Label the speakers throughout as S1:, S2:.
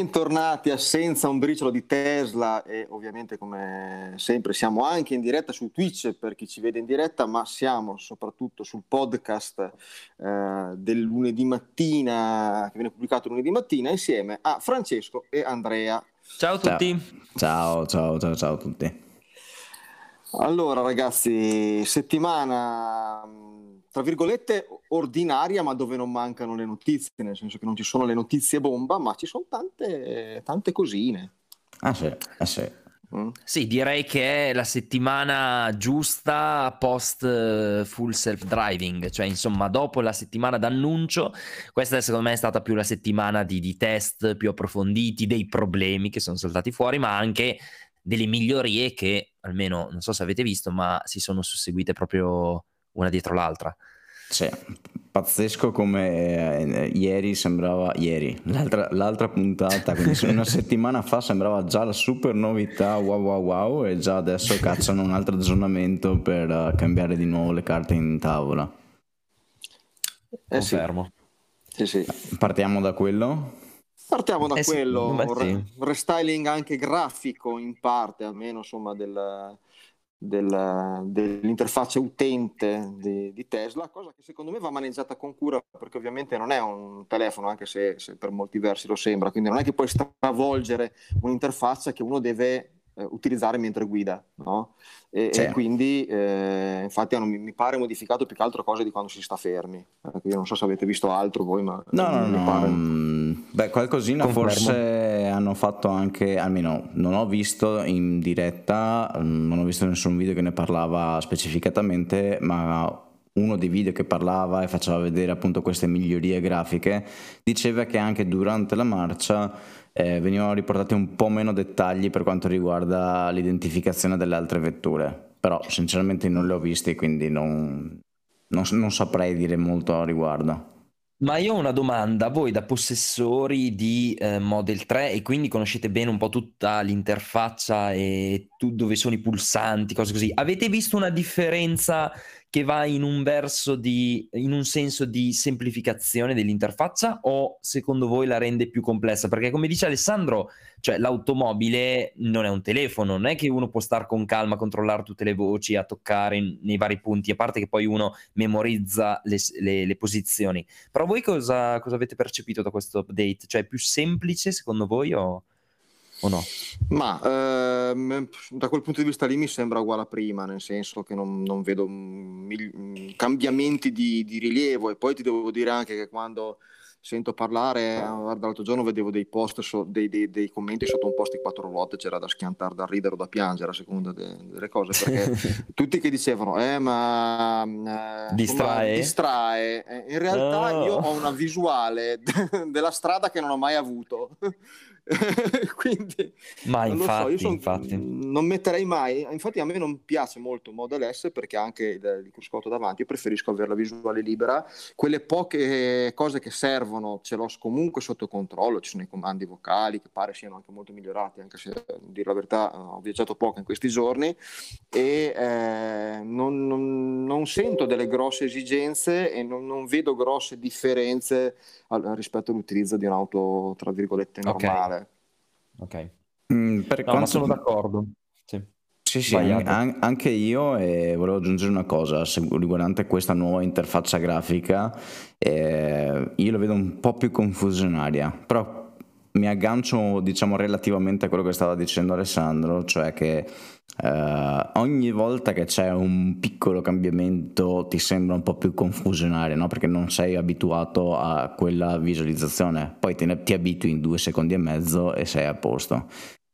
S1: Bentornati a Senza un briciolo di Tesla e ovviamente come sempre siamo anche in diretta su Twitch per chi ci vede in diretta, ma siamo soprattutto sul podcast eh, del lunedì mattina, che viene pubblicato lunedì mattina, insieme a Francesco e Andrea.
S2: Ciao a tutti.
S3: Ciao, ciao, ciao, ciao a tutti.
S1: Allora ragazzi, settimana tra virgolette ordinaria, ma dove non mancano le notizie, nel senso che non ci sono le notizie bomba, ma ci sono tante, tante cosine.
S3: Ah sì, ah sì.
S2: Mm. Sì, direi che è la settimana giusta post eh, full self driving, cioè insomma dopo la settimana d'annuncio, questa secondo me è stata più la settimana di, di test più approfonditi, dei problemi che sono saltati fuori, ma anche delle migliorie che almeno non so se avete visto, ma si sono susseguite proprio una dietro l'altra.
S3: Sì, pazzesco come eh, ieri sembrava, ieri, l'altra, l'altra puntata, quindi una settimana fa sembrava già la super novità, wow wow wow, e già adesso cacciano un altro aggiornamento per uh, cambiare di nuovo le carte in tavola.
S1: Eh Confermo. Sì. Sì,
S3: sì. Partiamo da quello?
S1: Partiamo da eh quello, sì, restyling anche grafico in parte, almeno insomma del del, dell'interfaccia utente di, di, Tesla, cosa che secondo me va maneggiata con cura perché ovviamente non è un telefono, anche se, se per molti versi lo sembra, quindi non è che puoi stravolgere un'interfaccia che uno deve utilizzare mentre guida, no? E, e quindi eh, infatti hanno, mi pare modificato più che altro cose di quando si sta fermi. Ecco, io non so se avete visto altro voi, ma
S3: no, no, mi no. Pare... Mm, beh, qualcosina Confermo. forse hanno fatto anche, almeno non ho visto in diretta, mm, non ho visto nessun video che ne parlava specificatamente, ma uno dei video che parlava e faceva vedere appunto queste migliorie grafiche diceva che anche durante la marcia eh, venivano riportati un po' meno dettagli per quanto riguarda l'identificazione delle altre vetture. Però sinceramente non le ho viste, quindi non, non, non saprei dire molto a riguardo.
S2: Ma io ho una domanda, voi da possessori di eh, Model 3 e quindi conoscete bene un po' tutta l'interfaccia e tu, dove sono i pulsanti, cose così, avete visto una differenza che va in un verso di, in un senso di semplificazione dell'interfaccia o secondo voi la rende più complessa? Perché come dice Alessandro, cioè l'automobile non è un telefono, non è che uno può stare con calma a controllare tutte le voci, a toccare in, nei vari punti, a parte che poi uno memorizza le, le, le posizioni. Però voi cosa, cosa avete percepito da questo update? Cioè è più semplice secondo voi o o no?
S1: Ma ehm, da quel punto di vista lì mi sembra uguale a prima, nel senso che non, non vedo mil- cambiamenti di, di, rilievo e poi ti devo dire anche che quando sento parlare, guarda, l'altro giorno vedevo dei post, so, dei, dei, dei, commenti sotto un post di quattro ruote, c'era da schiantare, da ridere o da piangere a seconda de, delle cose, perché tutti che dicevano, eh ma
S2: eh, distrae?
S1: distrae. In realtà oh. io ho una visuale della strada che non ho mai avuto. quindi
S2: ma infatti,
S1: so,
S2: son, infatti,
S1: non metterei mai infatti a me non piace molto Model S perché anche il, il cruscotto davanti io preferisco avere la visuale libera quelle poche cose che servono ce l'ho comunque sotto controllo ci sono i comandi vocali che pare siano anche molto migliorati anche se a dire la verità ho viaggiato poco in questi giorni e eh, non, non, non, sento delle grosse esigenze e non, non vedo grosse differenze rispetto all'utilizzo di un'auto tra virgolette normale.
S2: Ok. Mm, per no, quanto... sono d'accordo.
S3: Sì. Sì, sì, an- anche io e volevo aggiungere una cosa riguardante questa nuova interfaccia grafica, eh, io la vedo un po' più confusionaria, però mi aggancio diciamo relativamente a quello che stava dicendo Alessandro, cioè che Uh, ogni volta che c'è un piccolo cambiamento ti sembra un po' più confusionario, no? perché non sei abituato a quella visualizzazione, poi ti, ti abitui in due secondi e mezzo e sei a posto.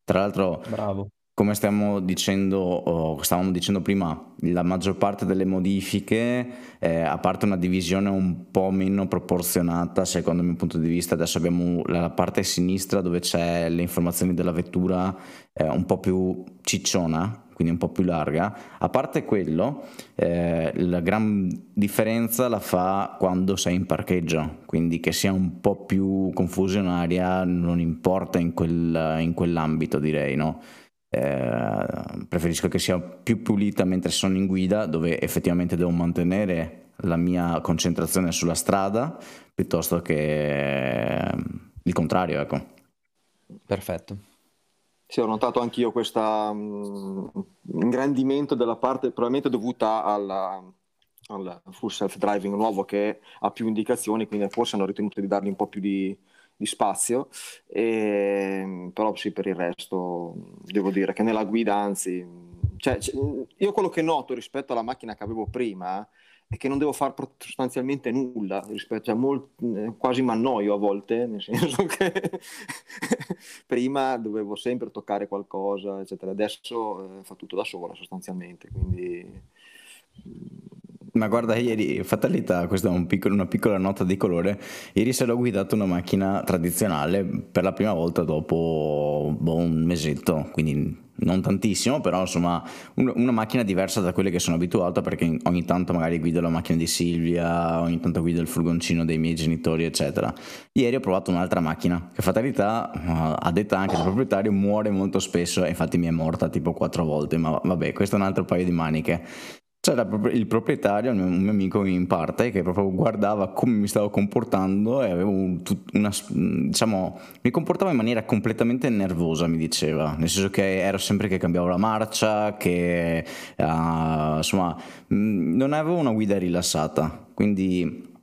S3: Tra l'altro,
S2: Bravo.
S3: Come stiamo dicendo, stavamo dicendo prima, la maggior parte delle modifiche, eh, a parte una divisione un po' meno proporzionata, secondo il mio punto di vista, adesso abbiamo la parte sinistra dove c'è le informazioni della vettura eh, un po' più cicciona, quindi un po' più larga. A parte quello, eh, la gran differenza la fa quando sei in parcheggio, quindi che sia un po' più confusionaria non importa in, quel, in quell'ambito, direi, no? Eh, preferisco che sia più pulita mentre sono in guida, dove effettivamente devo mantenere la mia concentrazione sulla strada, piuttosto che il contrario, ecco.
S2: Perfetto.
S1: Sì, ho notato anch'io questo um, ingrandimento della parte probabilmente dovuta alla, al full self-driving nuovo che ha più indicazioni, quindi forse hanno ritenuto di dargli un po' più di, di spazio, e, però sì, per il resto devo dire che nella guida, anzi, cioè, io quello che noto rispetto alla macchina che avevo prima è che non devo fare sostanzialmente nulla rispetto, cioè molt, quasi mi annoio a volte, nel senso che prima dovevo sempre toccare qualcosa, eccetera, adesso eh, fa tutto da sola sostanzialmente, quindi
S3: ma guarda, ieri, fatalità, questa è un piccolo, una piccola nota di colore, ieri sera ho guidato una macchina tradizionale per la prima volta dopo boh, un mesetto, quindi non tantissimo, però insomma un, una macchina diversa da quelle che sono abituato perché ogni tanto magari guido la macchina di Silvia, ogni tanto guido il furgoncino dei miei genitori, eccetera. Ieri ho provato un'altra macchina che fatalità, a detta anche del proprietario, muore molto spesso infatti mi è morta tipo quattro volte, ma vabbè, questo è un altro paio di maniche. C'era il proprietario, un mio amico in parte, che proprio guardava come mi stavo comportando e avevo una, diciamo, mi comportavo in maniera completamente nervosa, mi diceva, nel senso che ero sempre che cambiavo la marcia, che uh, insomma non avevo una guida rilassata, quindi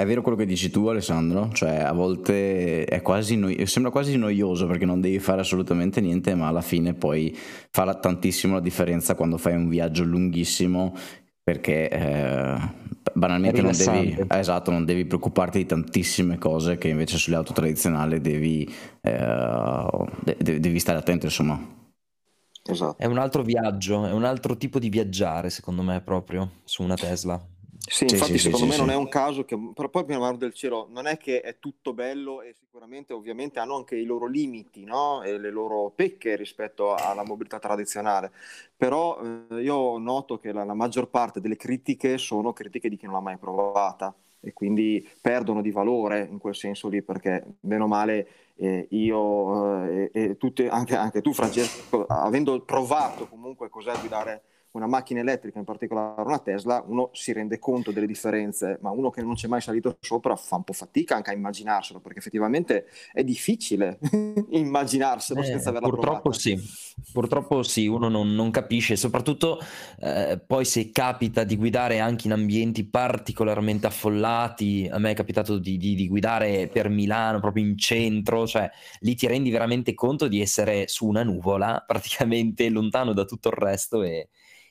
S3: è vero quello che dici tu Alessandro, cioè a volte è quasi noi- sembra quasi noioso perché non devi fare assolutamente niente, ma alla fine poi fa tantissimo la differenza quando fai un viaggio lunghissimo perché eh, banalmente non devi, esatto, non devi, preoccuparti di tantissime cose che invece sulle auto tradizionali devi, eh, de- devi stare attento insomma.
S2: Esatto. È un altro viaggio, è un altro tipo di viaggiare secondo me proprio su una Tesla.
S1: Sì, sì infatti sì, secondo me non è un caso che, però poi prima del cielo, non è che è tutto bello e sicuramente ovviamente hanno anche i loro limiti no? e le loro pecche rispetto alla mobilità tradizionale, però eh, io noto che la, la, maggior parte delle critiche sono critiche di chi non l'ha mai provata e quindi perdono di valore in quel senso lì perché meno male eh, io eh, e, tutte, anche, anche tu Francesco, avendo provato comunque cos'è guidare una macchina elettrica, in particolare una Tesla, uno si rende conto delle differenze, ma uno che non c'è mai salito sopra fa un po' fatica anche a immaginarselo, perché effettivamente è difficile immaginarselo eh, senza averla
S2: purtroppo
S1: provata.
S2: Sì. Purtroppo sì, uno non, non capisce, soprattutto eh, poi se capita di guidare anche in ambienti particolarmente affollati, a me è capitato di, di, di guidare per Milano, proprio in centro, cioè lì ti rendi veramente conto di essere su una nuvola, praticamente lontano da tutto il resto e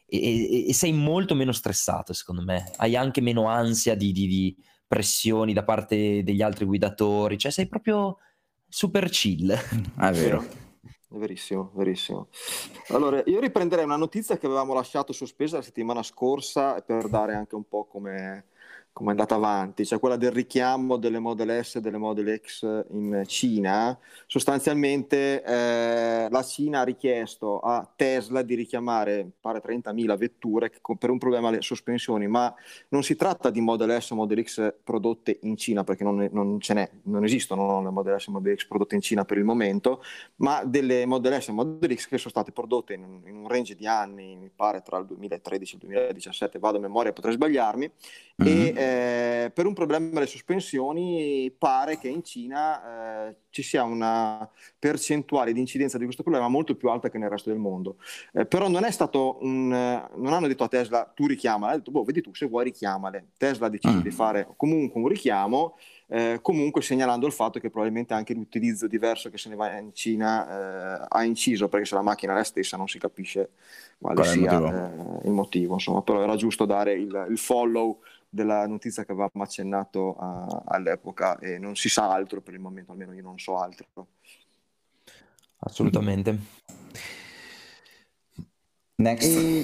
S2: e, e, sei molto meno stressato, secondo me. Hai anche meno ansia di, di, di, pressioni da parte degli altri guidatori, cioè sei proprio super chill.
S3: Ah, è vero.
S1: È verissimo, verissimo. Allora, io riprenderei una notizia che avevamo lasciato sospesa la settimana scorsa per dare anche un po' come come è andata avanti, cioè quella del richiamo delle Model S e delle Model X in Cina, sostanzialmente eh, la Cina ha richiesto a Tesla di richiamare, pare 30.000 vetture per un problema alle sospensioni, ma non si tratta di Model S o Model X prodotte in Cina, perché non, non ce n'è, non esistono le Model S e Model X prodotte in Cina per il momento, ma delle Model S e Model X che sono state prodotte in, in un range di anni, mi pare tra il 2013 e il 2017, vado a memoria, potrei sbagliarmi, mm-hmm. e eh, per un problema delle sospensioni pare che in Cina eh, ci sia una percentuale di incidenza di questo problema molto più alta che nel resto del mondo. Eh, però non è stato un, non hanno detto a Tesla tu richiamala, ha detto boh, vedi tu se vuoi richiamale. Tesla ha deciso mm. di fare comunque un richiamo eh, comunque segnalando il fatto che probabilmente anche l'utilizzo diverso che se ne va in Cina eh, ha inciso perché se la macchina è la stessa non si capisce quale Qual sia il motivo, eh, il motivo insomma, però era giusto dare il, il follow della notizia che avevamo accennato a, all'epoca e non si sa altro per il momento, almeno io non so altro.
S2: Assolutamente.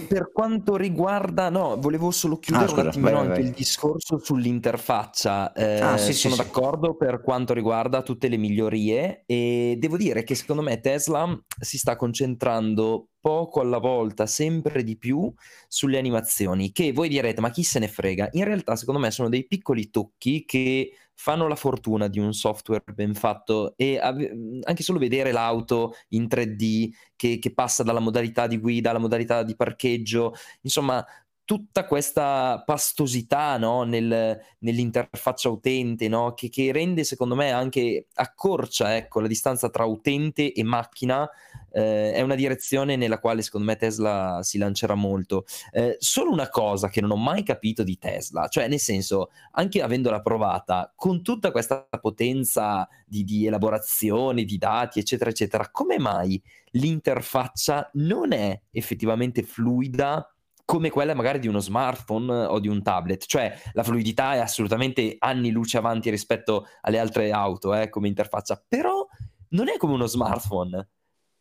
S2: Per quanto riguarda, no, volevo solo chiudere ah, un attimo anche il discorso sull'interfaccia. Eh, ah, sì, sono sì, d'accordo sì. per quanto riguarda tutte le migliorie e devo dire che secondo me Tesla si sta concentrando poco alla volta, sempre di più sulle animazioni, che voi direte, ma chi se ne frega? In realtà, secondo me, sono dei piccoli tocchi che fanno la fortuna di un software ben fatto e ave- anche solo vedere l'auto in 3D che, che passa dalla modalità di guida alla modalità di parcheggio, insomma, tutta questa pastosità no? Nel, nell'interfaccia utente no? che, che, rende secondo me anche accorcia ecco, la distanza tra utente e macchina eh, è una direzione nella quale secondo me Tesla si lancerà molto eh, solo una cosa che non ho mai capito di Tesla cioè nel senso anche avendola provata con tutta questa potenza di, di elaborazione di dati eccetera eccetera come mai l'interfaccia non è effettivamente fluida come quella magari di uno smartphone o di un tablet, cioè la fluidità è assolutamente anni luce avanti rispetto alle altre auto eh, come interfaccia, però non è come uno smartphone.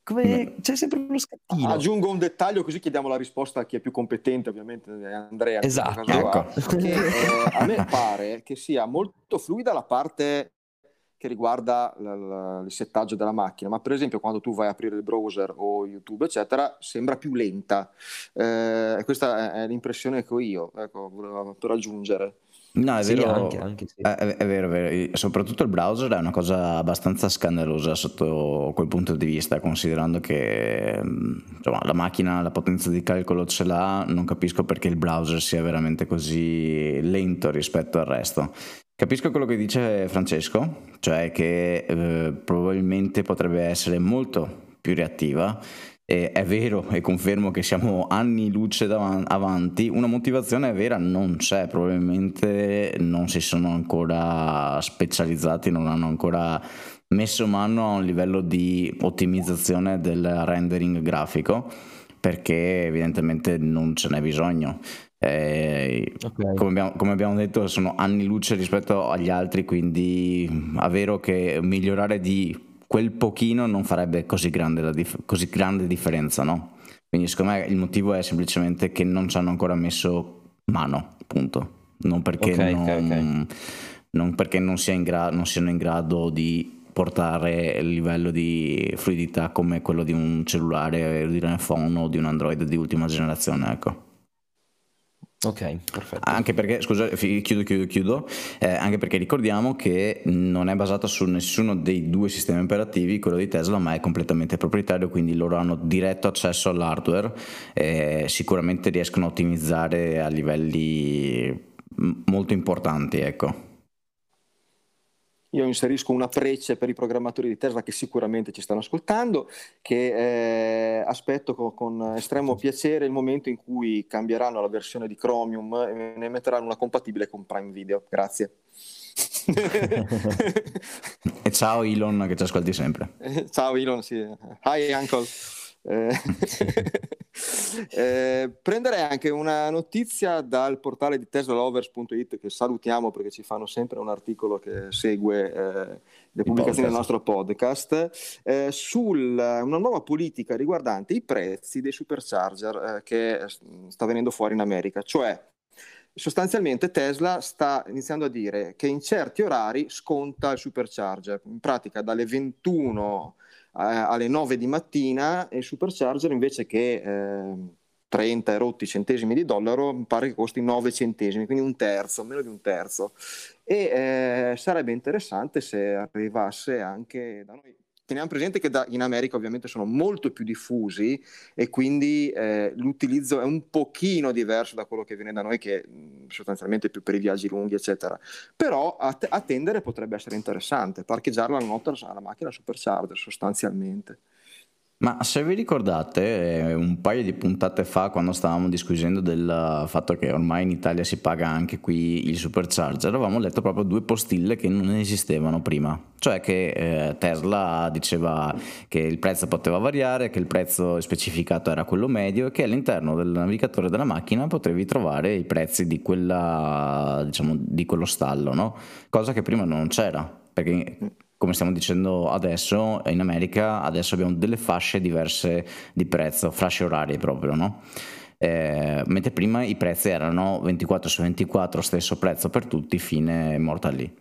S2: Come... C'è sempre uno scattino.
S1: Aggiungo un dettaglio così chiediamo la risposta a chi è più competente, ovviamente Andrea.
S2: Esatto. Ecco.
S1: Che, eh, a me pare che sia molto fluida la parte che riguarda l- l- il settaggio della macchina, ma per esempio quando tu vai a aprire il browser o YouTube, eccetera, sembra più lenta. Eh, questa è, è, l'impressione che ho io, ecco, per aggiungere.
S3: No, è sì, vero, anche, anche sì. è, è, vero, è vero, soprattutto il browser è una cosa abbastanza scandalosa sotto quel punto di vista, considerando che insomma, la macchina la potenza di calcolo ce l'ha, non capisco perché il browser sia veramente così lento rispetto al resto. Capisco quello che dice Francesco, cioè che eh, probabilmente potrebbe essere molto più reattiva. E è vero e confermo che siamo anni luce dav- avanti, una motivazione vera non c'è, probabilmente non si sono ancora specializzati, non hanno ancora messo mano a un livello di ottimizzazione del rendering grafico perché evidentemente non ce n'è bisogno. Eh, okay. come, abbiamo, come, abbiamo, detto sono anni luce rispetto agli altri quindi è vero che migliorare di quel pochino non farebbe così grande, dif- così grande differenza no? quindi secondo me il motivo è semplicemente che non ci hanno ancora messo mano punto non perché, okay, non, okay, non, perché non, sia in gra- non siano in grado di portare il livello di fluidità come quello di un cellulare, di un iPhone o di un Android di ultima generazione ecco
S2: Ok, perfetto.
S3: Anche perché, scusa, chiudo, chiudo, chiudo, eh, anche perché ricordiamo che non è basata su nessuno dei due sistemi operativi, quello di Tesla, ma è completamente proprietario, quindi loro hanno diretto accesso all'hardware, eh, sicuramente riescono a ottimizzare a livelli molto importanti, ecco.
S1: Io inserisco una prece per i programmatori di Tesla che sicuramente ci stanno ascoltando, che eh, aspetto con, con, estremo piacere il momento in cui cambieranno la versione di Chromium e ne metteranno una compatibile con Prime Video. Grazie.
S3: e ciao Elon che ci ascolti sempre.
S1: ciao Elon, sì. Hi uncle. Eh, eh, prenderei anche una notizia dal portale di teslalovers.it che salutiamo perché ci fanno sempre un articolo che segue eh, le pubblicazioni del nostro podcast eh, su una nuova politica riguardante i prezzi dei supercharger eh, che sta venendo fuori in America, cioè sostanzialmente Tesla sta iniziando a dire che in certi orari sconta il supercharger, in pratica dalle 21 alle 9 di mattina e supercharger invece che eh, 30 e rotti centesimi di dollaro pare che costi 9 centesimi, quindi un terzo, meno di un terzo. E eh, sarebbe interessante se arrivasse anche da noi teniamo presente che da, in America ovviamente sono molto più diffusi e quindi eh, l'utilizzo è un pochino diverso da quello che viene da noi che sostanzialmente è più per i viaggi lunghi eccetera. Però att- attendere potrebbe essere interessante parcheggiarla la notte alla macchina supercharger sostanzialmente
S3: ma se vi ricordate, eh, un paio di puntate fa, quando stavamo discutendo del fatto che ormai in Italia si paga anche qui il supercharger, avevamo letto proprio due postille che non esistevano prima. Cioè che eh, Tesla diceva che il prezzo poteva variare, che il prezzo specificato era quello medio e che all'interno del navigatore della macchina potevi trovare i prezzi di, quella, diciamo, di quello stallo, no? Cosa che prima non c'era. Perché come stiamo dicendo adesso, in America adesso abbiamo delle fasce diverse di prezzo, fasce orarie proprio, no? Eh, mentre prima i prezzi erano 24 su 24, stesso prezzo per tutti, fine morta lì.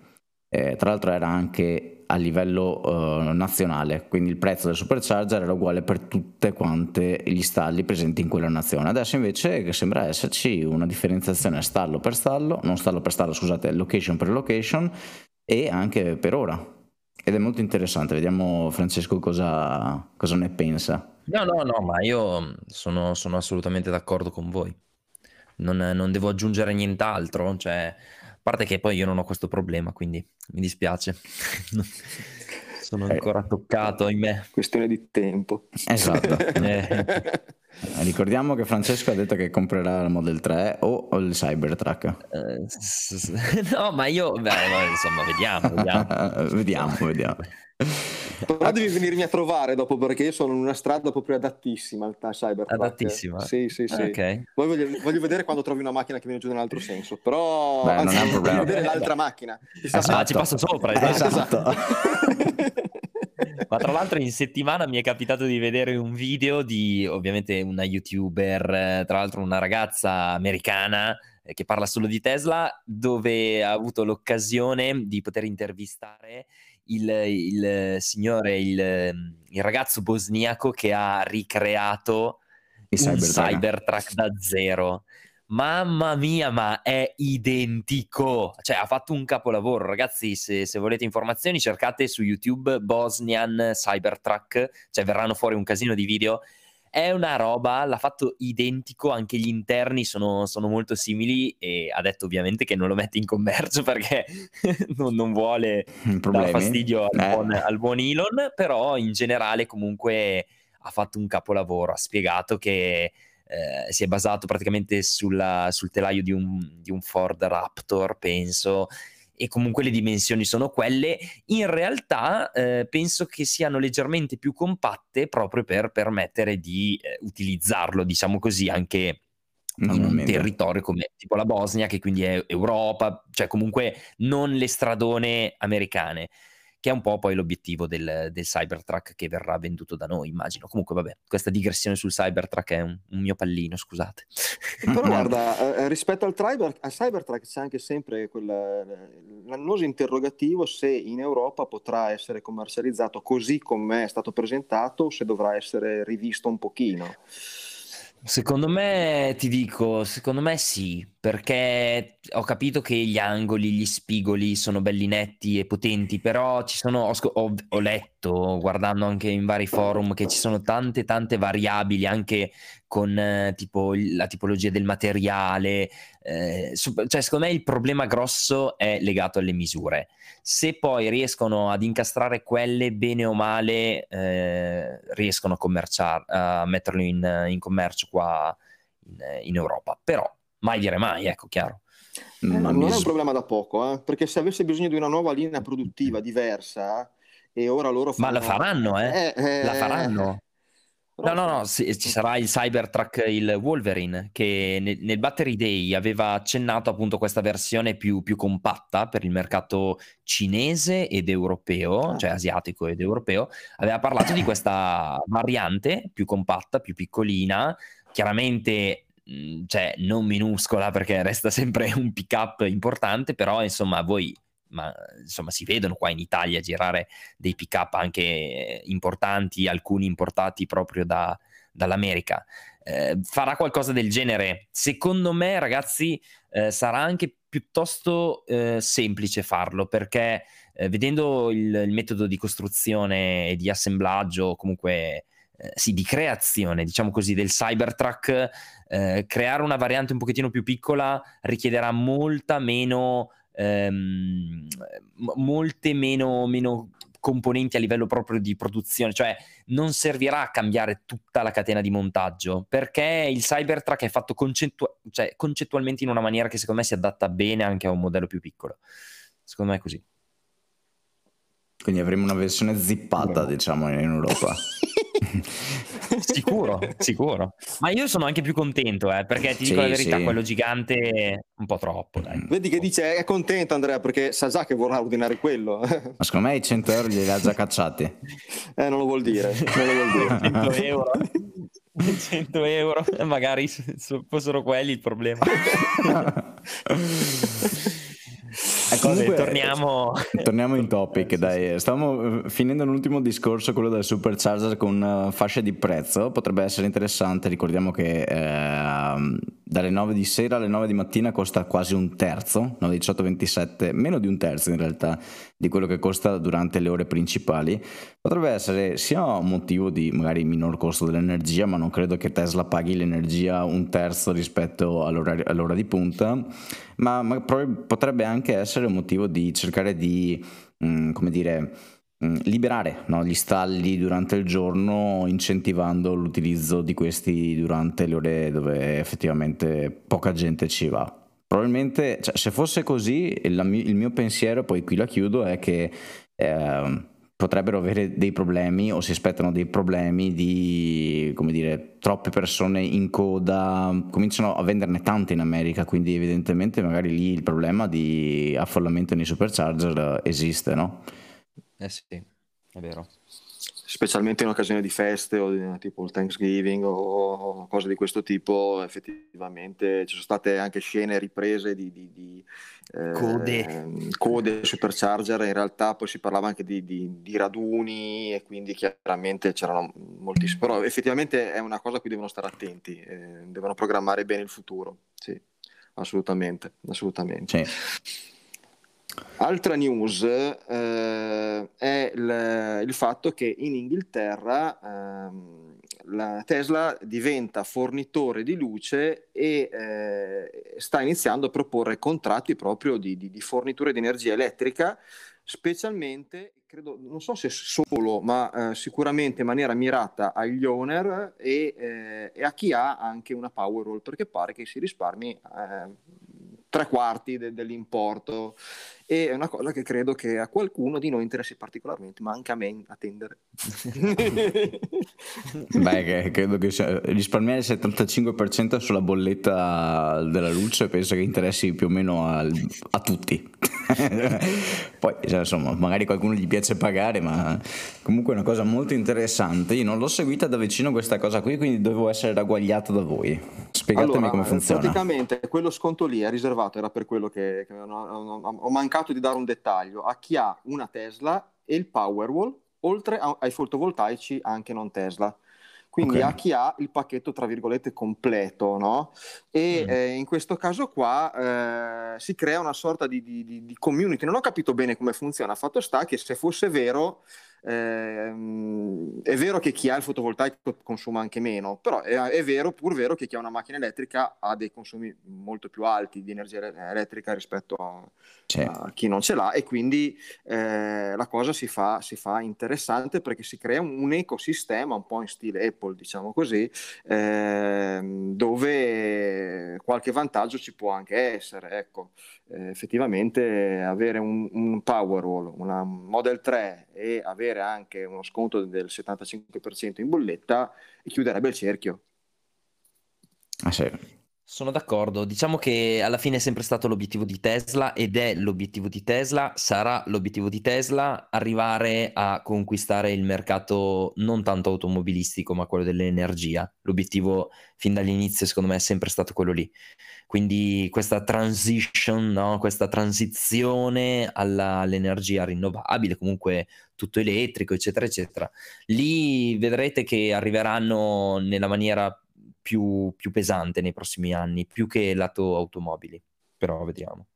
S3: Eh, tra l'altro era anche a livello eh, nazionale, quindi il prezzo del supercharger era uguale per tutte quante gli stalli presenti in quella nazione. Adesso invece sembra esserci una differenziazione stallo per stallo, non stallo per stallo, scusate, location per location e anche per ora. Ed è molto interessante, vediamo Francesco cosa, cosa ne pensa.
S2: No, no, no, ma io sono, sono assolutamente d'accordo con voi. non, non devo aggiungere nient'altro, cioè, a parte che poi io non ho questo problema, quindi mi dispiace. Sono eh. ancora toccato, ahimè.
S1: Questione di tempo.
S3: Esatto. eh. Ricordiamo che Francesco ha detto che comprerà il Model 3 o il Cybertruck.
S2: Uh, no, ma io, beh, insomma, vediamo, vediamo.
S3: vediamo, vediamo.
S1: Però devi venirmi a trovare dopo perché io sono in una strada proprio adattissima al Cybertruck.
S2: Adattissima?
S1: Sì, sì, sì. Okay. Voglio, voglio, vedere quando trovi una macchina che viene giù nell'altro senso. Però
S3: Beh, anzi, non è un problema.
S1: voglio vedere l'altra macchina.
S2: Esatto. Ah, ci passo sopra, esatto. esatto. Ma tra l'altro in settimana mi è capitato di vedere un video di ovviamente una youtuber, tra l'altro una ragazza americana eh, che parla solo di Tesla, dove ha avuto l'occasione di poter intervistare il, il signore, il, il, ragazzo bosniaco che ha ricreato il Cybertruck. Cybertruck da zero. Mamma mia, ma è identico. Cioè, ha fatto un capolavoro. Ragazzi, se, se, volete informazioni, cercate su YouTube Bosnian Cybertruck. Cioè, verranno fuori un casino di video. È una roba, l'ha fatto identico, anche gli interni sono, sono molto simili e ha detto ovviamente che non lo mette in commercio perché non, non, vuole dar fastidio al, eh. buon, al buon Elon, però in generale comunque ha fatto un capolavoro, ha spiegato che eh, si è basato praticamente sulla, sul telaio di un, di un Ford Raptor, penso, e comunque le dimensioni sono quelle, in realtà eh, penso che siano leggermente più compatte proprio per permettere di eh, utilizzarlo, diciamo così, anche in un territorio come tipo la Bosnia, che quindi è Europa, cioè comunque non le stradone americane che è un po' poi l'obiettivo del, del, Cybertruck che verrà venduto da noi, immagino. Comunque, vabbè, questa digressione sul Cybertruck è un, un mio pallino, scusate.
S1: Però guarda, eh, rispetto al, Triber, al, Cybertruck c'è anche sempre l'annoso interrogativo se in Europa potrà essere commercializzato così come è stato presentato o se dovrà essere rivisto un pochino.
S2: Secondo me, ti dico, secondo me sì, perché ho capito che gli angoli, gli spigoli sono belli netti e potenti, però ci sono, ho, ho, ho, letto, guardando anche in vari forum, che ci sono tante tante variabili, anche con eh, tipo la tipologia del materiale. Eh, cioè, secondo me il problema grosso è legato alle misure. Se poi riescono ad incastrare quelle bene o male, eh, riescono a, commerciar- a metterlo in, in commercio qua in, in Europa. Però mai dire mai, ecco, chiaro.
S1: Eh, non è un problema da poco, eh? perché se avesse bisogno di una nuova linea produttiva diversa e ora loro
S2: fanno... Ma la faranno, eh? eh, eh la faranno. No, no, no, sì, ci sarà il Cybertruck, il Wolverine, che nel, nel, Battery Day aveva accennato appunto questa versione più, più compatta per il mercato cinese ed europeo, ah. cioè asiatico ed europeo. Aveva parlato di questa variante più compatta, più piccolina, chiaramente cioè non minuscola perché resta sempre un pick up importante, però insomma voi ma insomma si vedono qua in Italia girare dei pick up anche importanti, alcuni importati proprio da, dall'America. Eh, farà qualcosa del genere. Secondo me, ragazzi, eh, sarà anche piuttosto eh, semplice farlo perché eh, vedendo il, il, metodo di costruzione e di assemblaggio, comunque eh, sì, di creazione, diciamo così, del Cybertruck, eh, creare una variante un pochettino più piccola richiederà molta meno, ehm, molte meno, meno componenti a livello proprio di produzione, cioè non servirà a cambiare tutta la catena di montaggio, perché il Cybertruck è fatto concettu- cioè, concettualmente in una maniera che secondo me si adatta bene anche a un modello più piccolo. Secondo me è così.
S3: Quindi avremo una versione zippata, diciamo, in Europa.
S2: sicuro, sicuro. Ma io sono anche più contento, eh, perché ti dico sì, la verità, sì. quello gigante è un po' troppo. Dai.
S1: Mm. Vedi che dice è contento Andrea perché sa già che vorrà ordinare quello.
S3: Ma secondo me i 100 euro glieli ha già cacciati.
S1: Eh, non lo vuol dire. Non lo vuol
S2: dire. 100 euro. 100 euro, magari fossero quelli il problema. Comunque, torniamo...
S3: torniamo in topic, dai. Stavamo eh, finendo l'ultimo discorso, quello del supercharger con fascia di prezzo. Potrebbe essere interessante. Ricordiamo che eh, dalle 9 di sera alle 9 di mattina costa quasi un terzo, 9, 18, 27, meno di un terzo in realtà di quello che costa durante le ore principali. Potrebbe essere sia un motivo di magari minor costo dell'energia, ma non credo che Tesla paghi l'energia un terzo rispetto all'ora, all'ora di punta, ma, ma, potrebbe anche essere un motivo di cercare di, mm, come dire, mm, liberare no, gli stalli durante il giorno, incentivando l'utilizzo di questi durante le ore dove effettivamente poca gente ci va. Probabilmente, cioè, se fosse così, il, il, mio pensiero, poi qui la chiudo, è che eh, potrebbero avere dei problemi o si aspettano dei problemi di, come dire, troppe persone in coda, cominciano a venderne tante in America, quindi evidentemente magari lì il problema di affollamento nei supercharger esiste, no?
S2: Eh sì, è vero
S1: specialmente in occasione di feste o di, tipo il Thanksgiving o cose di questo tipo, effettivamente ci sono state anche scene riprese di, di, di
S2: eh, code.
S1: code supercharger, in realtà poi si parlava anche di, di, raduni e quindi chiaramente c'erano moltissimi, però effettivamente è una cosa a cui devono stare attenti, eh, devono programmare bene il futuro, sì, assolutamente, assolutamente. Sì. Altra news eh, è il, il, fatto che in Inghilterra eh, la Tesla diventa fornitore di luce e eh, sta iniziando a proporre contratti proprio di, di, di fornitura di energia elettrica, specialmente, credo, non so se solo, ma eh, sicuramente in maniera mirata agli owner e, eh, e, a chi ha anche una Powerwall, perché pare che si risparmi eh, tre quarti de- dell'importo e è una cosa che credo che a qualcuno di noi interessi particolarmente, ma anche a me attendere.
S3: Beh, credo che risparmiare il 75% sulla bolletta della luce penso che interessi più o meno a, a tutti. Poi, cioè, insomma, magari qualcuno gli piace pagare, ma comunque è una cosa molto interessante. Io non l'ho seguita da vicino questa cosa qui, quindi dovevo essere ragguagliato da voi. Spiegatemi allora, come funziona.
S1: Praticamente quello sconto lì è riservato, era per quello che, che ho mancato di dare un dettaglio, a chi ha una Tesla e il Powerwall, oltre ai fotovoltaici anche non Tesla quindi okay. a chi ha il pacchetto tra virgolette completo, no? E mm. eh, in questo caso qua eh, si crea una sorta di, di, di, community. Non ho capito bene come funziona. Fatto sta che se fosse vero, eh, è vero che chi ha il fotovoltaico consuma anche meno, però è, è, vero, pur vero che chi ha una macchina elettrica ha dei consumi molto più alti di energia elettrica rispetto a, a chi non ce l'ha e quindi eh, la cosa si fa, si fa, interessante perché si crea un, un, ecosistema un po' in stile Apple, diciamo così, eh, dove qualche vantaggio ci può anche essere. Ecco eh, effettivamente avere un, un Powerwall, una Model 3 e avere anche uno sconto del 75% in bolletta chiuderebbe il cerchio.
S3: Ah, sì.
S2: Sono d'accordo, diciamo che alla fine è sempre stato l'obiettivo di Tesla ed è l'obiettivo di Tesla, sarà l'obiettivo di Tesla arrivare a conquistare il mercato non tanto automobilistico ma quello dell'energia. L'obiettivo fin dall'inizio secondo me è sempre stato quello lì. Quindi questa transition, no? questa transizione alla, all'energia rinnovabile, comunque tutto elettrico, eccetera, eccetera. Lì vedrete che arriveranno nella maniera più, più pesante nei prossimi anni, più che lato automobili, però vediamo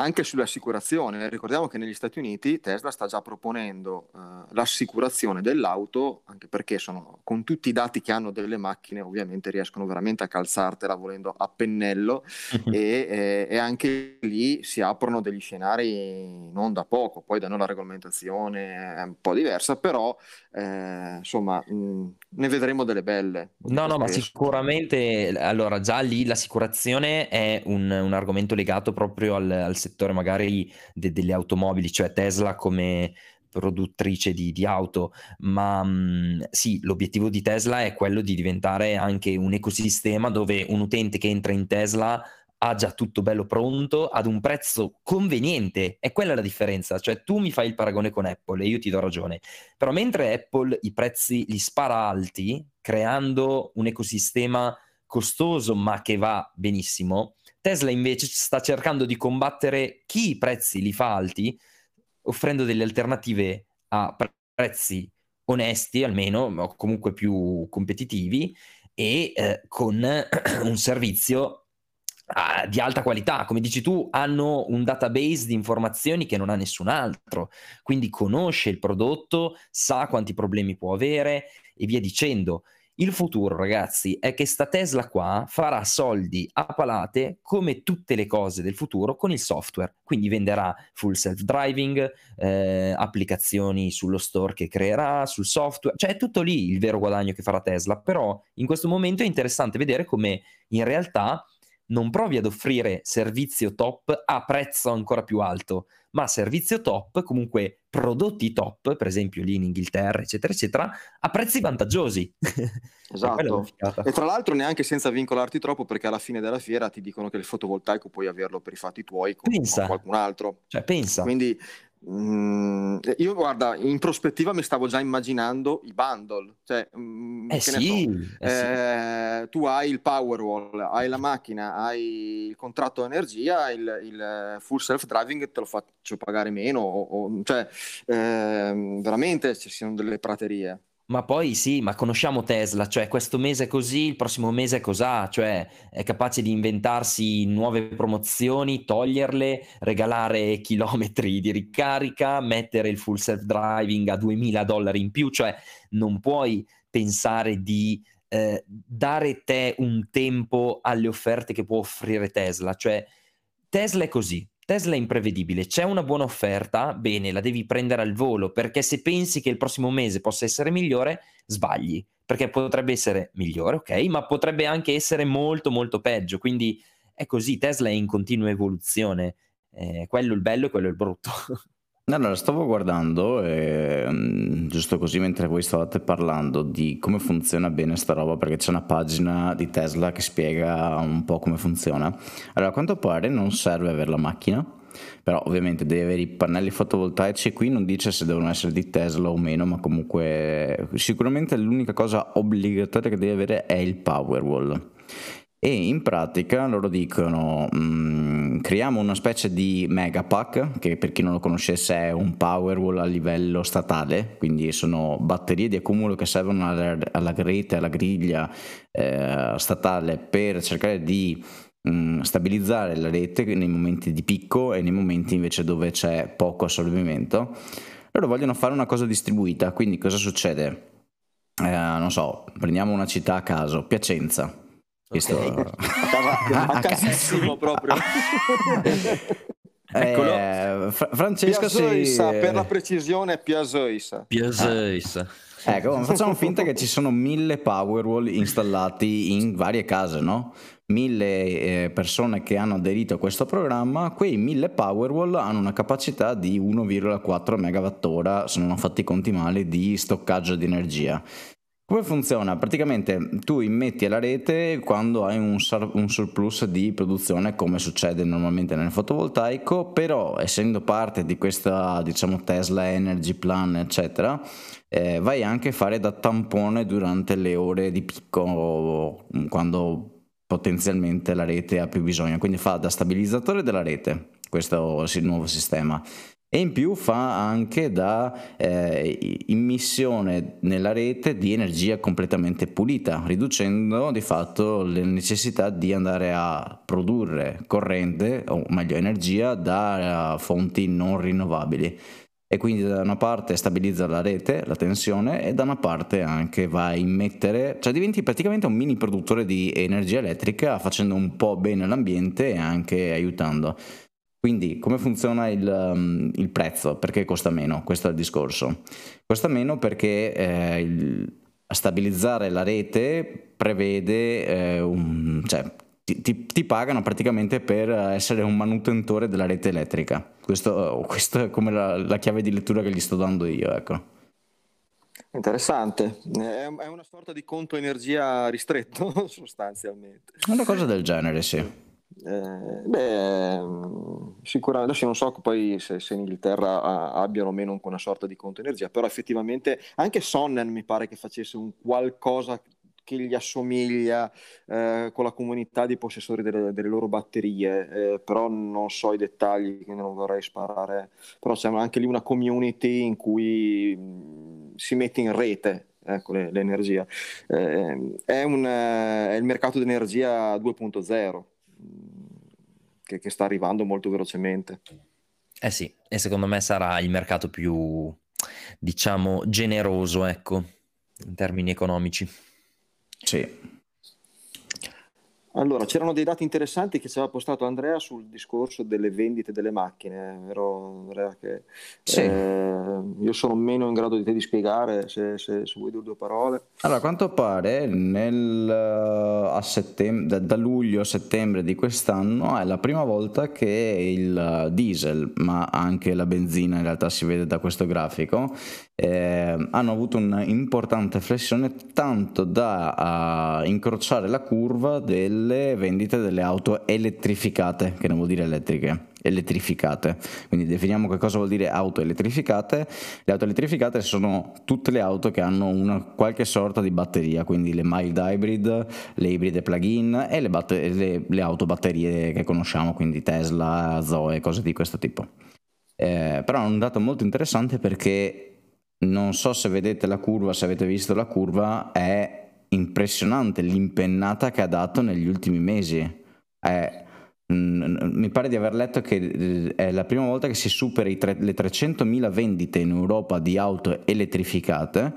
S1: anche sull'assicurazione. Ricordiamo che negli Stati Uniti Tesla sta già proponendo uh, l'assicurazione dell'auto, anche perché sono, con tutti i dati che hanno delle macchine ovviamente riescono veramente a calzartela volendo a pennello e, e, e, anche lì si aprono degli scenari non da poco, poi da noi la regolamentazione è un po' diversa, però eh, insomma mh, ne vedremo delle belle.
S2: No, no, ma sicuramente allora già lì l'assicurazione è un, un argomento legato proprio al, al settore magari de- delle automobili, cioè Tesla come produttrice di, di auto, ma mh, mm, sì, l'obiettivo di Tesla è quello di diventare anche un ecosistema dove un utente che entra in Tesla ha già tutto bello pronto ad un prezzo conveniente. È quella la differenza. Cioè, tu mi fai il paragone con Apple e io ti do ragione. Però mentre Apple i prezzi li spara alti, creando un ecosistema costoso ma che va benissimo, Tesla invece sta cercando di combattere chi i prezzi li fa alti, offrendo delle alternative a prezzi onesti almeno, o comunque più competitivi, e eh, con un servizio uh, di alta qualità. Come dici tu, hanno un database di informazioni che non ha nessun altro, quindi conosce il prodotto, sa quanti problemi può avere e via dicendo. Il futuro, ragazzi, è che sta Tesla qua farà soldi a palate come tutte le cose del futuro con il software. Quindi venderà full self-driving, eh, applicazioni sullo store che creerà, sul software, cioè è tutto lì il vero guadagno che farà Tesla. Però in questo momento è interessante vedere come in realtà non provi ad offrire servizio top a prezzo ancora più alto, ma servizio top, comunque prodotti top, per esempio lì in Inghilterra, eccetera, eccetera, a prezzi vantaggiosi.
S1: Esatto. e tra l'altro neanche senza vincolarti troppo, perché alla fine della fiera ti dicono che il fotovoltaico puoi averlo per i fatti tuoi con, con qualcun altro.
S2: Cioè, pensa.
S1: Quindi Mm, io guarda, in prospettiva mi stavo già immaginando i bundle, cioè,
S2: mm, eh sì,
S1: so, eh eh, sì. tu hai il Powerwall, hai la macchina, hai il contratto energia, il, il full self driving te lo faccio pagare meno, o, o, cioè ehm, veramente ci sono delle praterie.
S2: Ma poi sì, ma conosciamo Tesla, cioè questo mese è così, il prossimo mese è cos'ha, cioè è capace di inventarsi nuove promozioni, toglierle, regalare chilometri di ricarica, mettere il full self-driving a 2000 dollari in più, cioè non puoi pensare di eh, dare te un tempo alle offerte che può offrire Tesla, cioè Tesla è così, Tesla è imprevedibile, c'è una buona offerta, bene, la devi prendere al volo, perché se pensi che il prossimo mese possa essere migliore, sbagli, perché potrebbe essere migliore, ok, ma potrebbe anche essere molto molto peggio, quindi è così, Tesla è in continua evoluzione, eh, quello il bello e quello il brutto.
S3: Allora, stavo guardando, e, mm, giusto così mentre voi stavate parlando di come funziona bene sta roba, perché c'è una pagina di Tesla che spiega un po' come funziona. Allora, a quanto pare non serve avere la macchina, però ovviamente devi avere i pannelli fotovoltaici. Qui non dice se devono essere di Tesla o meno, ma comunque sicuramente l'unica cosa obbligatoria che devi avere è il Powerwall e in pratica loro dicono mh, mm, creiamo una specie di megapack che per chi non lo conoscesse è un powerwall a livello statale quindi sono batterie di accumulo che servono alla, alla rete alla griglia eh, statale per cercare di mh, mm, stabilizzare la rete nei momenti di picco e nei momenti invece dove c'è poco assorbimento. Loro vogliono fare una cosa distribuita quindi cosa succede? Eh, non so prendiamo una città a caso Piacenza
S1: Questo... Okay. a, casa, a casissimo proprio.
S3: Eh, Fra- Francesco
S1: Piasoisa, si... per la precisione Piasoisa.
S2: Piasoisa.
S3: Ah. Ecco, facciamo finta che ci sono mille Powerwall installati in varie case, no? Mille eh, persone che hanno aderito a questo programma, quei mille Powerwall hanno una capacità di 1,4 MWh, se non ho fatti i conti male, di stoccaggio di energia. Come funziona? Praticamente tu immetti alla rete quando hai un, sur- un, surplus di produzione, come succede normalmente nel fotovoltaico, però essendo parte di questa diciamo Tesla Energy Plan, eccetera, eh, vai anche a fare da tampone durante le ore di picco quando potenzialmente la rete ha più bisogno, quindi fa da stabilizzatore della rete questo nuovo sistema e in più fa anche da eh, immissione nella rete di energia completamente pulita, riducendo di fatto le necessità di andare a produrre corrente, o meglio energia, da uh, fonti non rinnovabili. E quindi da una parte stabilizza la rete, la tensione, e da una parte anche va a immettere, cioè diventi praticamente un mini produttore di energia elettrica facendo un po' bene l'ambiente e anche aiutando. Quindi come funziona il, um, il, prezzo? Perché costa meno? Questo è il discorso. Costa meno perché eh, il, stabilizzare la rete prevede eh, un... Cioè, ti, ti, ti, pagano praticamente per essere un manutentore della rete elettrica. Questo, questo è come la, la, chiave di lettura che gli sto dando io. Ecco.
S1: Interessante, è, una sorta di conto energia ristretto sostanzialmente.
S3: Una cosa del genere, sì.
S1: Eh, beh, sicuramente adesso non so poi se, se in Inghilterra abbiano o meno una sorta di conto energia, però effettivamente anche Sonnen mi pare che facesse un qualcosa che gli assomiglia eh, con la comunità di possessori delle, delle loro batterie, eh, però non so i dettagli, quindi non vorrei sparare. Però c'è anche lì una community in cui mh, si mette in rete ecco, le, l'energia. Eh, è, un, è, il mercato dell'energia 2.0 che, che sta arrivando molto velocemente.
S2: Eh sì, e secondo me sarà il mercato più, diciamo, generoso, ecco, in termini economici.
S3: Sì.
S1: Allora, c'erano dei dati interessanti che ci aveva postato Andrea sul discorso delle vendite delle macchine, vero Andrea? Che, sì. eh, io sono meno in grado di te di spiegare, se, se, se vuoi dire due parole.
S3: Allora, a quanto pare nel, a settembre, da, da, luglio a settembre di quest'anno è la prima volta che il diesel, ma anche la benzina in realtà si vede da questo grafico, eh, hanno avuto un'importante flessione tanto da uh, incrociare la curva del delle vendite delle auto elettrificate, che non vuol dire elettriche, elettrificate. Quindi definiamo che cosa vuol dire auto elettrificate. Le auto elettrificate sono tutte le auto che hanno una qualche sorta di batteria, quindi le mild hybrid, le ibride plug-in e le, batter- le, le auto batterie che conosciamo, quindi Tesla, Zoe, cose di questo tipo. Eh, però è un dato molto interessante perché non so se vedete la curva, se avete visto la curva, è impressionante l'impennata che ha dato negli ultimi mesi. È, mh, mi pare di aver letto che eh, è la prima volta che si supera tre, le 300.000 vendite in Europa di auto elettrificate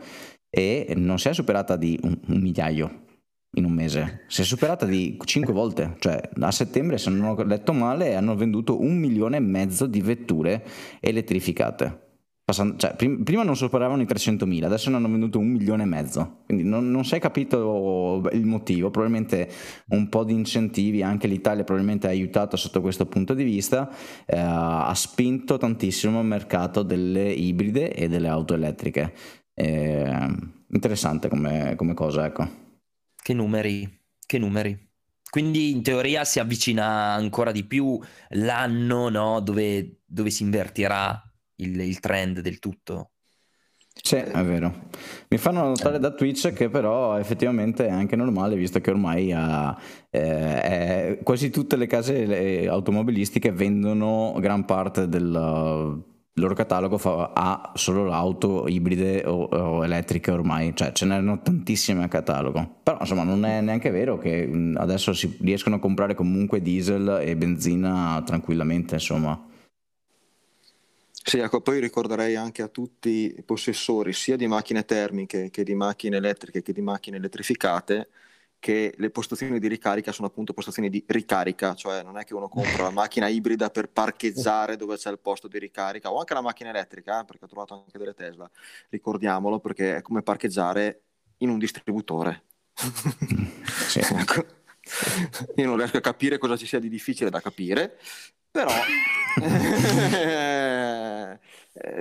S3: e non si è superata di un, un migliaio in un mese, si è superata di 5 volte, cioè a settembre se non ho letto male hanno venduto un milione e mezzo di vetture elettrificate. Passando, cioè, prim- prima non superavano i 300.000, adesso ne hanno venduto un milione e mezzo. Quindi non, non si è capito il motivo, probabilmente un po' di incentivi, anche l'Italia probabilmente ha aiutato sotto questo punto di vista, eh, ha spinto tantissimo il mercato delle ibride e delle auto elettriche. Eh, interessante come, come cosa, ecco.
S2: Che numeri, che numeri. Quindi in teoria si avvicina ancora di più l'anno no? dove, dove si invertirà il, il trend del tutto.
S3: Sì, è vero. Mi fanno notare da Twitch che però effettivamente è anche normale, visto che ormai ha, eh, quasi tutte le case automobilistiche vendono gran parte del loro catalogo fa, ha solo l'auto ibride o, o, elettriche ormai, cioè ce n'erano tantissime a catalogo. Però insomma non è neanche vero che adesso si riescono a comprare comunque diesel e benzina tranquillamente, insomma.
S1: Sì, ecco, poi ricorderei anche a tutti i possessori sia di macchine termiche che di macchine elettriche che di macchine elettrificate che le postazioni di ricarica sono appunto postazioni di ricarica, cioè non è che uno compra la macchina ibrida per parcheggiare dove c'è il posto di ricarica o anche la macchina elettrica, eh, perché ho trovato anche delle Tesla, ricordiamolo perché è come parcheggiare in un distributore. Sì. ecco. Io non riesco a capire cosa ci sia di difficile da capire, però eh,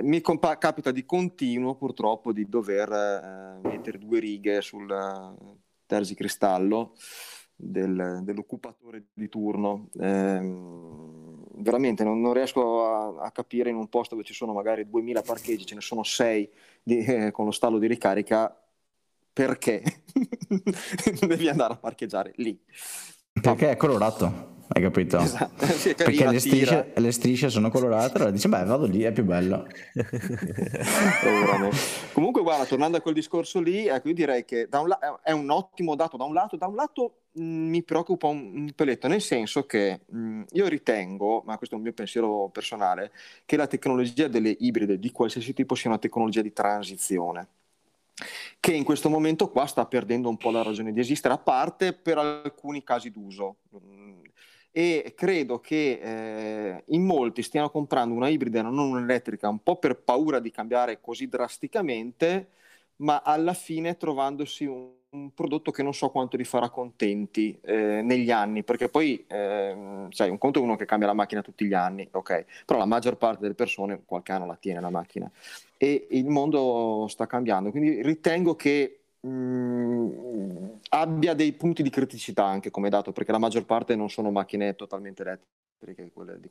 S1: mi compa- capita di continuo purtroppo di dover eh, mettere due righe sul uh, terzicristallo del, dell'occupatore di turno. Eh, veramente non, non riesco a, a, capire in un posto dove ci sono magari 2000 parcheggi, ce ne sono 6 di, eh, con lo stallo di ricarica, perché devi andare a parcheggiare lì?
S3: Perché è colorato. Hai capito? Esatto. Sì, Perché le strisce, le strisce, sono colorate, allora dice, beh, vado lì, è più bello.
S1: Comunque, guarda, tornando a quel discorso lì, ecco, io direi che un la- è un ottimo dato da un lato, da un lato mh, mi preoccupa un, un peletto, nel senso che mh, io ritengo, ma questo è un mio pensiero personale, che la tecnologia delle ibride di qualsiasi tipo sia una tecnologia di transizione che in questo momento qua sta perdendo un po' la ragione di esistere, a parte per alcuni casi d'uso. E credo che eh, in molti stiano comprando una ibrida e non un'elettrica un po' per paura di cambiare così drasticamente, ma alla fine trovandosi un, un prodotto che non so quanto li farà contenti eh, negli anni, perché poi eh, sai, un conto è uno che cambia la macchina tutti gli anni, ok, però la maggior parte delle persone qualche anno la tiene la macchina e il mondo sta cambiando, quindi ritengo che mh, mm, abbia dei punti di criticità anche come dato, perché la maggior parte non sono macchine totalmente elettriche. Quelle di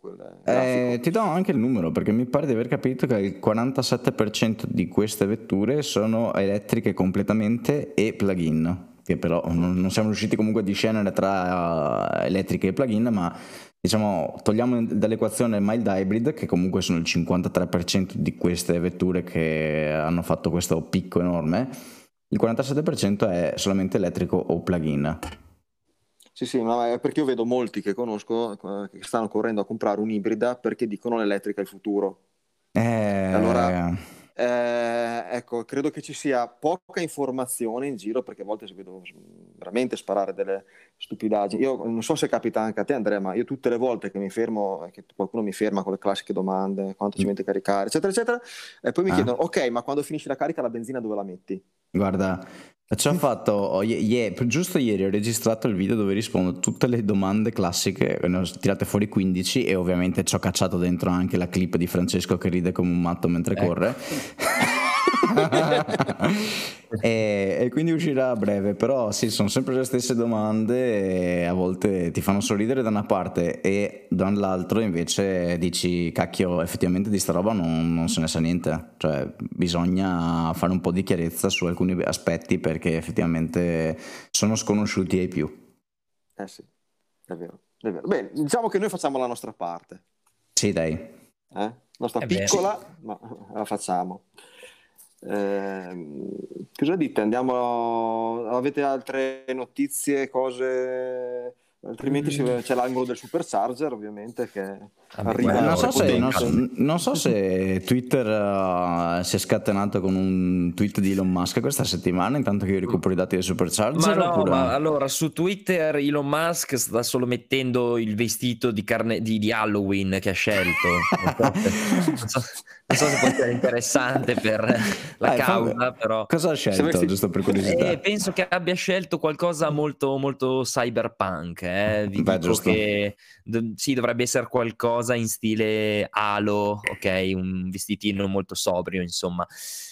S3: eh, ti do anche il numero perché mi pare di aver capito che il 47% di queste vetture sono elettriche completamente e plug-in che però non, non siamo riusciti comunque a discernere tra uh, elettriche e plug-in, ma diciamo togliamo dall'equazione il mild hybrid, che comunque sono il 53% di queste vetture che hanno fatto questo picco enorme, il 47% è solamente elettrico o plug-in.
S1: Sì, sì, ma è perché io vedo molti che conosco eh, che stanno correndo a comprare un'ibrida perché dicono l'elettrica è il futuro.
S3: Eh...
S1: Allora eh, ecco, credo che ci sia poca informazione in giro perché a volte si vedo veramente sparare delle stupidaggini. Io non so se capita anche a te, Andrea, ma io tutte le volte che mi fermo, che qualcuno mi ferma con le classiche domande, quanto ci mm. mette a caricare, eccetera, eccetera, e poi mi ah. chiedono, ok, ma quando finisci la carica la benzina dove la metti?
S3: Guarda, ci ho fatto, oh, yeah, giusto ieri ho registrato il video dove rispondo a tutte le domande classiche, ne ho tirate fuori 15 e ovviamente ci ho cacciato dentro anche la clip di Francesco che ride come un matto mentre ecco. corre. e, e, quindi uscirà a breve, però sì, sono sempre le stesse domande e a volte ti fanno sorridere da una parte e dall'altro invece dici cacchio, effettivamente di sta roba non, non se ne sa niente, cioè bisogna fare un po' di chiarezza su alcuni aspetti perché effettivamente sono sconosciuti ai più.
S1: Eh sì, è vero, è vero. Bene, diciamo che noi facciamo la nostra parte.
S3: Sì, dai.
S1: Eh? Nostra è piccola, vero. ma la facciamo. Eh, cosa dite? Andiamo. Avete altre notizie, cose Altrimenti mm. c'è l'angolo del supercharger, ovviamente, che arriva.
S3: Non so, se, non, so, non so, se, Twitter uh, si è scatenato con un tweet di Elon Musk questa settimana, intanto che io recupero i dati del supercharger.
S2: Ma no, oppure... ma allora su Twitter Elon Musk sta solo mettendo il vestito di, carne, di, di Halloween che ha scelto. non, so, non so se può essere interessante per la ah, causa, fammi... però.
S3: Cosa ha scelto, vesti... giusto per curiosità?
S2: Eh, penso che abbia scelto qualcosa molto, molto cyberpunk eh, vi Beh, dico giusto. che d- sì, dovrebbe essere qualcosa in stile Halo, ok, un vestitino molto sobrio, insomma.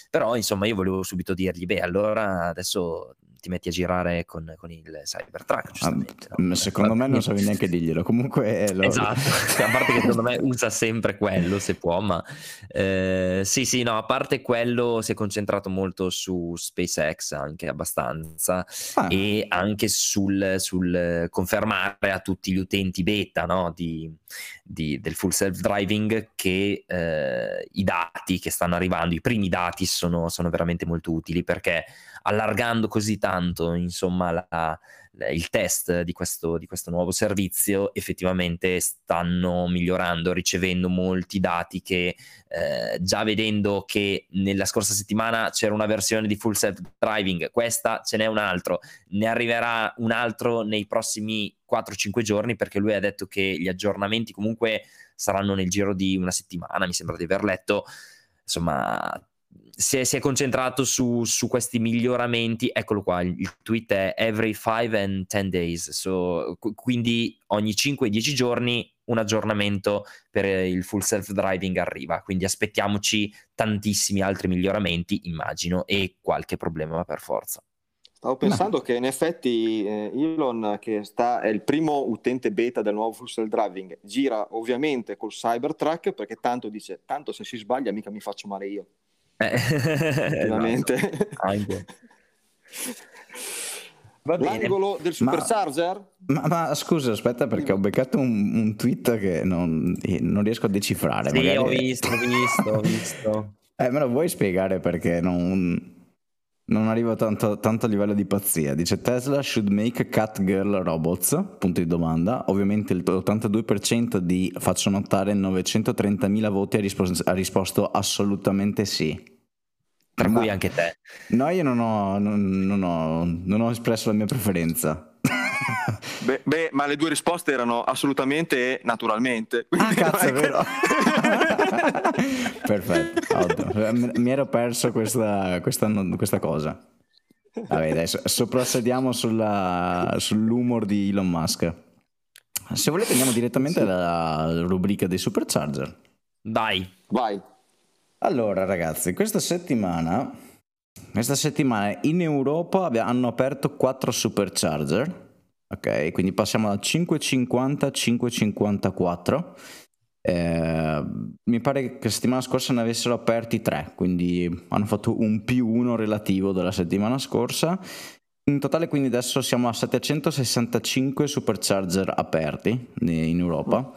S2: Però, insomma, io volevo subito dirgli, beh, allora adesso ti metti a girare con, con il Cybertruck, ah, giustamente.
S3: Ah, no? Secondo me non sapevi neanche dirglielo, comunque... Lo...
S2: Esatto, a parte che secondo me usa sempre quello se può, ma eh, sì, sì, no, a parte quello si è concentrato molto su SpaceX anche abbastanza ah. e anche sul, sul, confermare a tutti gli utenti beta no, di, di, del full self-driving che eh, i dati che stanno arrivando, i primi dati sono, sono veramente molto utili perché allargando così tanto insomma la, la, il test di questo, di questo nuovo servizio effettivamente stanno migliorando ricevendo molti dati che eh, già vedendo che nella scorsa settimana c'era una versione di full self driving questa ce n'è un altro. Ne arriverà un altro nei prossimi 4-5 giorni perché lui ha detto che gli aggiornamenti comunque saranno nel giro di una settimana mi sembra di aver letto. Insomma si è, si è concentrato su, su, questi miglioramenti, eccolo qua, il, tweet è every 5 and 10 days, so, quindi ogni 5-10 giorni un aggiornamento per il full self driving arriva, quindi aspettiamoci tantissimi altri miglioramenti, immagino, e qualche problema per forza.
S1: Stavo pensando no. che in effetti eh, Elon, che sta, è il primo utente beta del nuovo full self driving, gira ovviamente col Cybertruck perché tanto dice, tanto se si sbaglia mica mi faccio male io. Eh, Ovviamente. Esatto. L'angolo del supercharger?
S3: Ma, ma, ma, scusa, aspetta, perché ho beccato un, un tweet che non, non, riesco a decifrare.
S2: Sì, Magari... ho visto, ho visto, ho visto.
S3: Eh, me lo vuoi spiegare perché non, non arrivo tanto, tanto, a livello di pazzia. Dice Tesla should make cat girl robots? Punto di domanda. Ovviamente il 82% di faccio notare 930.000 voti ha, risposto, ha risposto assolutamente sì.
S2: Tra Ma, cui anche te.
S3: No, io non ho, non, non ho, non ho espresso la mia preferenza.
S1: beh, beh, ma le due risposte erano assolutamente e naturalmente.
S3: Ah, cazzo, è vero. Perfetto, mi ero perso questa, questa, questa cosa. Vabbè, adesso soprassediamo sulla, sull'umor di Elon Musk. Se volete andiamo direttamente sì. alla rubrica dei supercharger.
S2: Dai,
S1: vai.
S3: Allora ragazzi, questa settimana, questa settimana in Europa hanno aperto 4 supercharger. Ok, quindi passiamo da 550 a 554 eh, mi pare che la settimana scorsa ne avessero aperti tre, quindi hanno fatto un più uno relativo della settimana scorsa. In totale quindi adesso siamo a 765 supercharger aperti in Europa,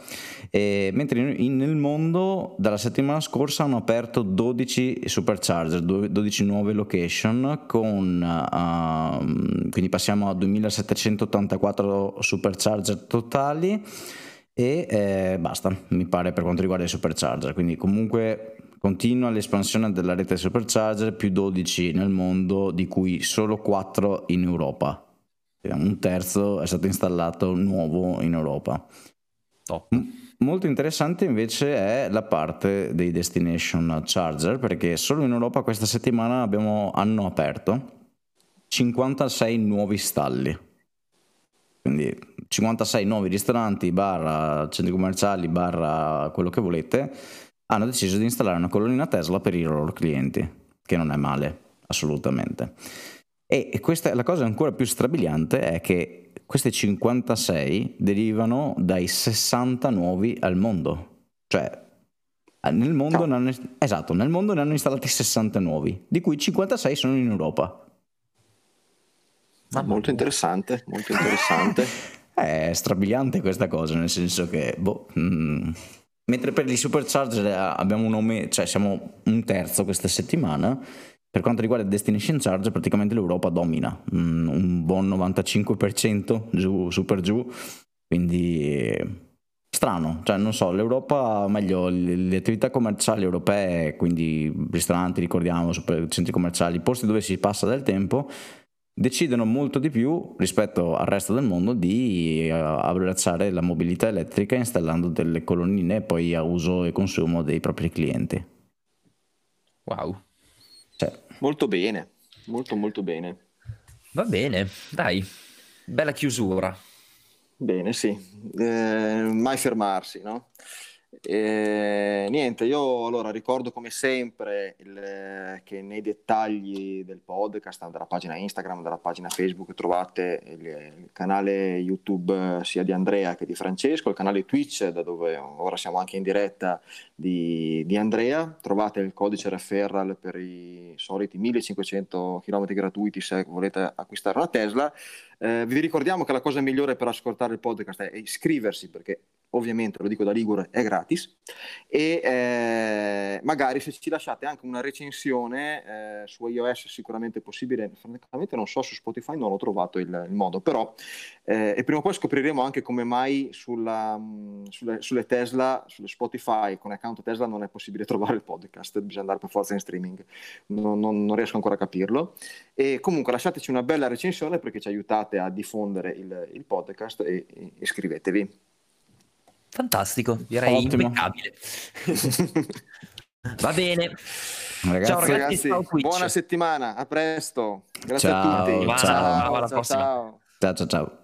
S3: e, mentre in, nel mondo dalla settimana scorsa hanno aperto 12 supercharger, 12 nuove location, con, uh, quindi passiamo a 2784 supercharger totali e eh, basta, mi pare per quanto riguarda i supercharger, quindi comunque Continua l'espansione della rete supercharger, più 12 nel mondo, di cui solo 4 in Europa. Un terzo è stato installato nuovo in Europa. Top. Molto interessante invece è la parte dei destination charger, perché solo in Europa questa settimana abbiamo, hanno aperto 56 nuovi stalli. Quindi 56 nuovi ristoranti, bar, centri commerciali, bar, quello che volete hanno deciso di installare una colonnina Tesla per i loro clienti, che non è male, assolutamente. E questa, la cosa ancora più strabiliante è che queste 56 derivano dai 60 nuovi al mondo. Cioè, nel mondo, no. hanno, esatto, nel mondo ne hanno installati 60 nuovi, di cui 56 sono in Europa.
S1: Ma molto interessante, molto interessante.
S3: è strabiliante questa cosa, nel senso che, boh... Mm, Mentre per i supercharger eh, abbiamo un aumento, cioè siamo un terzo questa settimana. Per quanto riguarda Destination Charge, praticamente l'Europa domina, mm, un buon 95% giù, super giù, quindi strano, cioè non so, l'Europa, meglio, le attività commerciali europee, quindi ristoranti, ricordiamo, centri commerciali, posti dove si passa del tempo, decidono molto di più rispetto al resto del mondo di uh, abbracciare la mobilità elettrica installando delle colonnine poi a uso e consumo dei propri clienti.
S2: Wow.
S1: Molto bene, molto molto bene.
S2: Va bene, dai, bella chiusura.
S1: Bene, sì, eh, mai fermarsi, no? E, niente, io allora ricordo come sempre il, che nei dettagli del podcast, della pagina Instagram, della pagina Facebook trovate il, il, canale YouTube sia di Andrea che di Francesco, il canale Twitch da dove ora siamo anche in diretta di, di Andrea, trovate il codice referral per i soliti 1500 km gratuiti se volete acquistare una Tesla. Eh, vi ricordiamo che la cosa migliore per ascoltare il podcast è iscriversi perché ovviamente, lo dico da Ligure, è gratis, e eh, magari se ci lasciate anche una recensione eh, su iOS sicuramente è possibile, francamente non so, su Spotify non ho trovato il, il modo, però eh, e prima o poi scopriremo anche come mai sulla, mh, sulle, sulle, Tesla, sulle Spotify con account Tesla non è possibile trovare il podcast, bisogna andare per forza in streaming, non, non, non riesco ancora a capirlo, e comunque lasciateci una bella recensione perché ci aiutate a diffondere il, il podcast e, e iscrivetevi.
S2: Fantastico, direi Ottimo. impeccabile. Va bene.
S1: Ragazzi, ciao ragazzi, ragazzi buona settimana, a presto. Grazie
S3: ciao,
S1: a tutti.
S3: Ciao, ciao, ciao, ciao. ciao, ciao.